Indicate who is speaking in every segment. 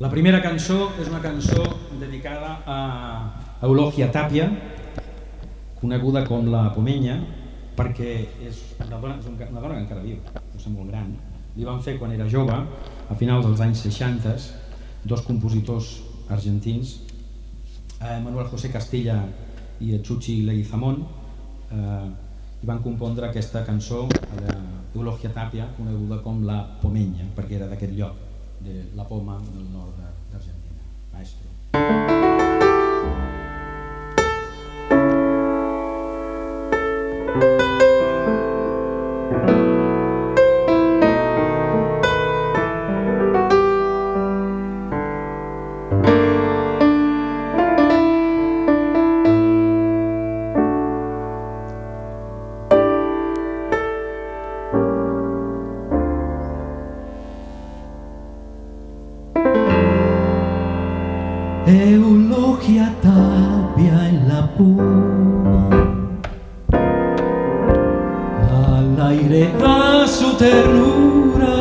Speaker 1: La primera cançó és una cançó dedicada a Eulògia Tàpia, coneguda com la Pomenya, perquè és una dona, és una dona que encara viu, és molt gran. Li van fer quan era jove, a finals dels anys 60, dos compositors argentins, eh, Manuel José Castilla i Chuchi Leguizamón, eh, i van compondre aquesta cançó d'Eulògia Tàpia, coneguda com la Pomenya, perquè era d'aquest lloc de La Poma del nord d'Argentina. Maestro. Eulogia Tapia en la puma, al aire va su ternura,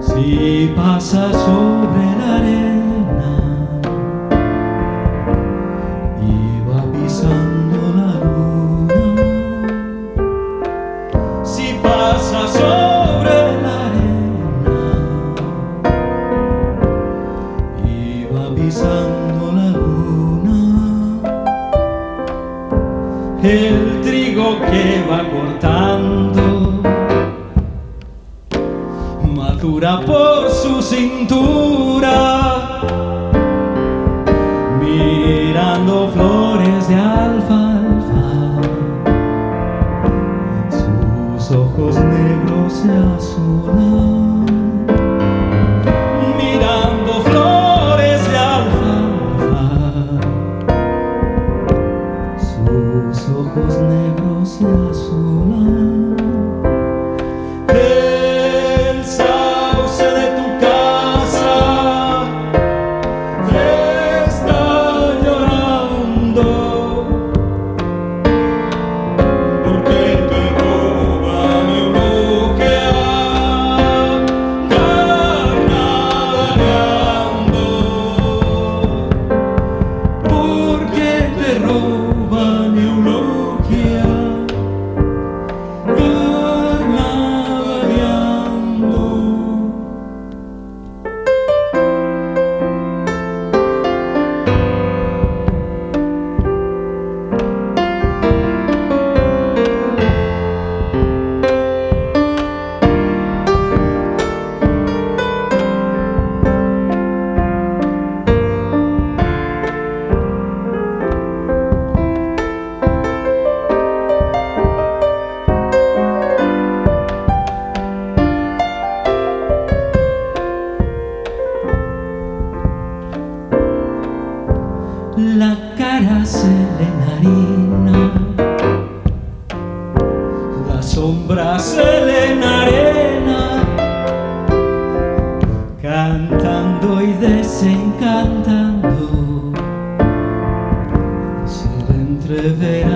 Speaker 1: si pasa sobre la arena. trigo que va cortando, madura por su cintura, mirando flores. to us, Lord. se le narina, la sombra se cantando y desencantando, se le entreverá.